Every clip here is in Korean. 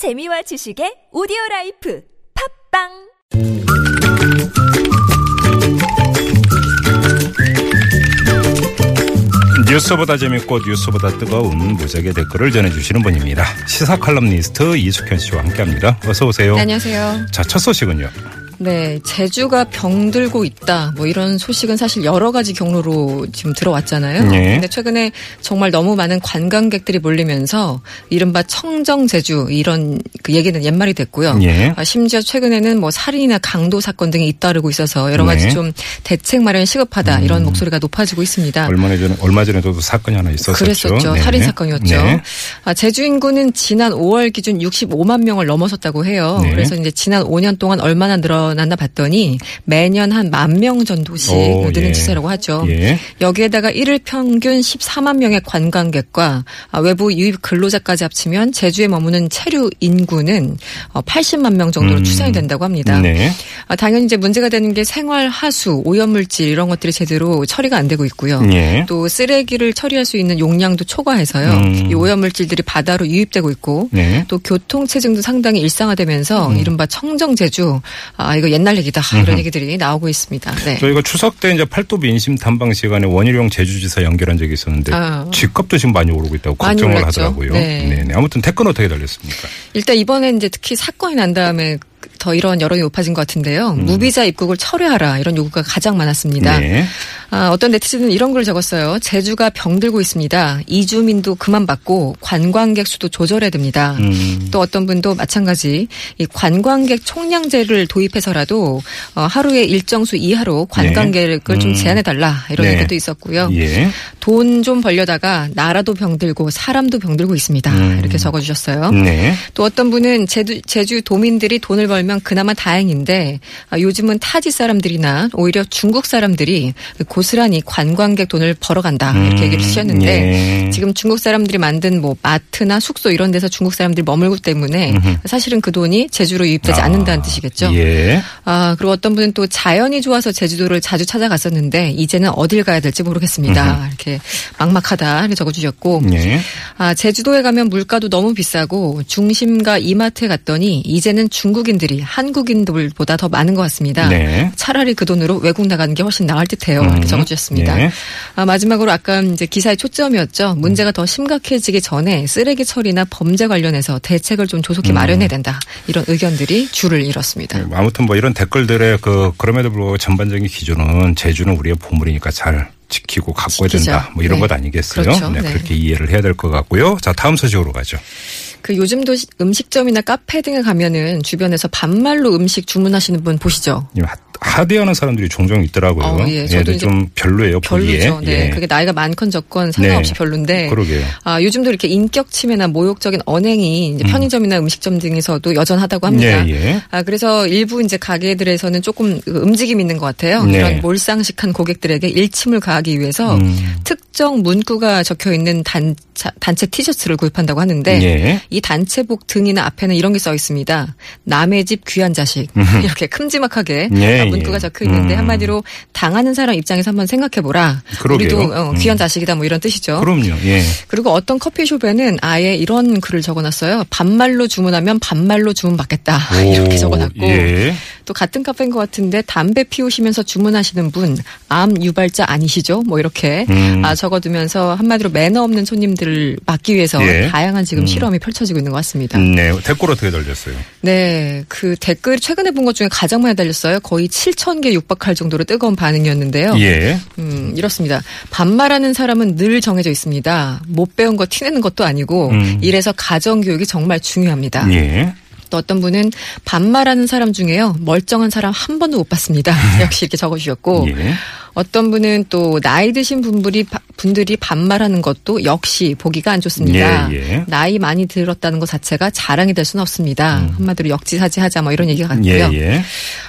재미와 지식의 오디오 life 팟빵 뉴스보다 재밌고 뉴스보다 뜨거운 무적의 댓글을 전해주시는 분입니다. 시사 칼럼니스트 이숙현 씨와 함께합니다. 어서 오세요. 네, 안녕하세요. 자, 첫 소식은요. 네, 제주가 병들고 있다. 뭐 이런 소식은 사실 여러 가지 경로로 지금 들어왔잖아요. 네. 근데 최근에 정말 너무 많은 관광객들이 몰리면서 이른바 청정 제주 이런 그 얘기는 옛말이 됐고요. 예. 아, 심지어 최근에는 뭐 살인이나 강도 사건 등이 잇따르고 있어서 여러 가지 네. 음. 좀 대책 마련 시급하다 이런 목소리가 높아지고 있습니다. 얼마 전에 얼마 전에도 사건이 하나 있었었죠. 그랬었죠. 네. 살인 사건이었죠. 네. 아, 제주 인구는 지난 5월 기준 65만 명을 넘어섰다고 해요. 네. 그래서 이제 지난 5년 동안 얼마나 늘어 났나 봤더니 매년 한 만명 정도씩 오, 느는 예. 추세라고 하죠. 예. 여기에다가 일일 평균 14만 명의 관광객과 아, 외부 유입 근로자까지 합치면 제주에 머무는 체류 인구는 어, 80만 명 정도로 음. 추산이 된다고 합니다. 네. 아, 당연히 이제 문제가 되는 게 생활 하수, 오염물질 이런 것들이 제대로 처리가 안 되고 있고요. 예. 또 쓰레기를 처리할 수 있는 용량도 초과해서요. 음. 이 오염물질들이 바다로 유입되고 있고 네. 또 교통 체증도 상당히 일상화되면서 이른바 청정 제주 아 이거 옛날 얘기다 이런 얘기들이 나오고 있습니다. 네. 저희가 추석 때 이제 팔도 민심 탐방 시간에 원희룡 제주지사 연결한 적이 있었는데 아. 집값도 지금 많이 오르고 있다고 많이 걱정을 올랐죠. 하더라고요. 네. 네 아무튼 댓글 어떻게 달렸습니까? 일단 이번에 이제 특히 사건이 난 다음에 더 이런 여론이 높아진 것 같은데요. 음. 무비자 입국을 철회하라 이런 요구가 가장 많았습니다. 네. 아, 어떤 네티즌은 이런 걸 적었어요. 제주가 병들고 있습니다. 이주민도 그만 받고 관광객 수도 조절해야 됩니다. 음. 또 어떤 분도 마찬가지 이 관광객 총량제를 도입해서라도 어, 하루에 일정 수 이하로 관광객을 좀 음. 제한해 달라 이런 네. 얘기도 있었고요. 예. 돈좀 벌려다가 나라도 병들고 사람도 병들고 있습니다. 음. 이렇게 적어주셨어요. 네. 또 어떤 분은 제주, 제주 도민들이 돈을 벌면 그나마 다행인데 아, 요즘은 타지 사람들이나 오히려 중국 사람들이 고 스란히 관광객 돈을 벌어간다 이렇게 음, 얘기를 주셨는데 예. 지금 중국 사람들이 만든 뭐 마트나 숙소 이런 데서 중국 사람들이 머물고 때문에 사실은 그 돈이 제주로 유입되지 아, 않는다는 뜻이겠죠. 예. 아 그리고 어떤 분은 또 자연이 좋아서 제주도를 자주 찾아갔었는데 이제는 어딜 가야 될지 모르겠습니다. 이렇게 막막하다 이렇게 적어주셨고 예. 아, 제주도에 가면 물가도 너무 비싸고 중심가 이마트에 갔더니 이제는 중국인들이 한국인들보다 더 많은 것 같습니다. 네. 차라리 그 돈으로 외국 나가는 게 훨씬 나을 듯해요. 음. 적어주셨습니다. 네. 아, 마지막으로 아까 이제 기사의 초점이었죠. 문제가 더 심각해지기 전에 쓰레기 처리나 범죄 관련해서 대책을 좀 조속히 마련해야 된다. 이런 의견들이 줄을 이뤘습니다. 네, 아무튼 뭐 이런 댓글들의 그 그럼에도 불구하고 전반적인 기준은 제주는 우리의 보물이니까 잘 지키고 가꿔야. 된다. 뭐 이런 네. 것 아니겠어요? 그렇죠. 네, 네. 그렇게 이해를 해야 될 것 같고요. 자, 다음 소식으로 가죠. 그 요즘도 시- 음식점이나 카페 등에 가면은 주변에서 반말로 음식 주문하시는 분 보시죠. 이 하- 하대하는 사람들이 종종 있더라고요. 어, 예, 저도 좀 별로예요. 보기에. 별로죠. 네. 예. 그게 나이가 많건 적건 상관없이 네. 별론데. 그러게요. 아, 요즘도 이렇게 인격 침해나 모욕적인 언행이 이제 편의점이나 음. 식점 등에서도 여전하다고 합니다. 예, 예. 아, 그래서 일부 이제 가게들에서는 조금 그 움직임 있는 것 같아요. 네. 이런 몰상식한 고객들에게 일침을 가하기 위해서 음. 특 정 문구가 적혀 있는 단, 단체 티셔츠를 구입한다고 하는데 예. 이 단체복 등이나 앞에는 이런 게 써 있습니다. 남의 집 귀한 자식. 이렇게 큼지막하게 예, 문구가 예. 적혀 있는데 음. 한마디로 당하는 사람 입장에서 한번 생각해 보라. 우리도 어, 음. 귀한 자식이다 뭐 이런 뜻이죠. 그럼요. 예. 그리고 어떤 커피숍에는 아예 이런 글을 적어놨어요. 반말로 주문하면 반말로 주문 받겠다. 이렇게 오, 적어놨고 예. 또 같은 카페인 것 같은데 담배 피우시면서 주문하시는 분 암 유발자 아니시죠? 뭐 이렇게 음. 아, 적어두면서 한마디로 매너 없는 손님들을 막기 위해서 예. 다양한 지금 음. 실험이 펼쳐지고 있는 것 같습니다. 네. 댓글 어떻게 달렸어요? 네, 그 댓글 최근에 본 것 중에 가장 많이 달렸어요. 거의 7천 개 육박할 정도로 뜨거운 반응이었는데요. 예. 음, 이렇습니다. 반말하는 사람은 늘 정해져 있습니다. 못 배운 거 티내는 것도 아니고 음. 이래서 가정 교육이 정말 중요합니다. 예. 또 어떤 분은 반말하는 사람 중에요 멀쩡한 사람 한 번도 못 봤습니다. 역시 이렇게 적어주셨고 예. 어떤 분은 또 나이 드신 분들이 분들이 반말하는 것도 역시 보기가 안 좋습니다. 예, 예. 나이 많이 들었다는 것 자체가 자랑이 될 수는 없습니다. 한마디로 역지사지하자 뭐 이런 얘기가 같고요. 음. 예, 예.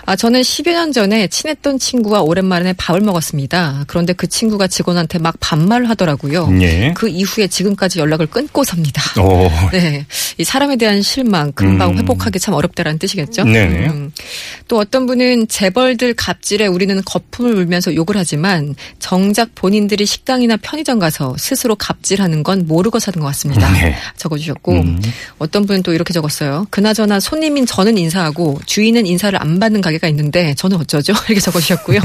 아, 저는 10여 년 전에 친했던 친구와 오랜만에 밥을 먹었습니다. 그런데 그 친구가 직원한테 막 반말을 하더라고요. 예. 그 이후에 지금까지 연락을 끊고 삽니다. 오. 네. 이 사람에 대한 실망 금방 음. 회복하기 참 어렵다라는 뜻이겠죠. 네네. 또 어떤 분은 재벌들 갑질에 우리는 거품을 물면서 욕을 억울하지만 정작 본인들이 식당이나 편의점 가서 스스로 갑질하는 건 모르고 사는 것 같습니다. 네. 적어주셨고 음. 어떤 분은 또 이렇게 적었어요. 그나저나 손님인 저는 인사하고 주인은 인사를 안 받는 가게가 있는데 저는 어쩌죠? 이렇게 적어주셨고요.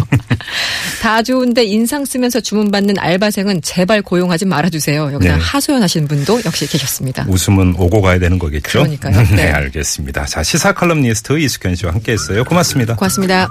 다 좋은데 인상 쓰면서 주문받는 알바생은 제발 고용하지 말아주세요. 여기다 네. 하소연하시는 분도 역시 계셨습니다. 웃음은 오고 가야 되는 거겠죠? 그러니까요. 네, 네. 알겠습니다. 자, 시사 칼럼니스트 이숙현 씨와 함께 했어요. 고맙습니다. 고맙습니다.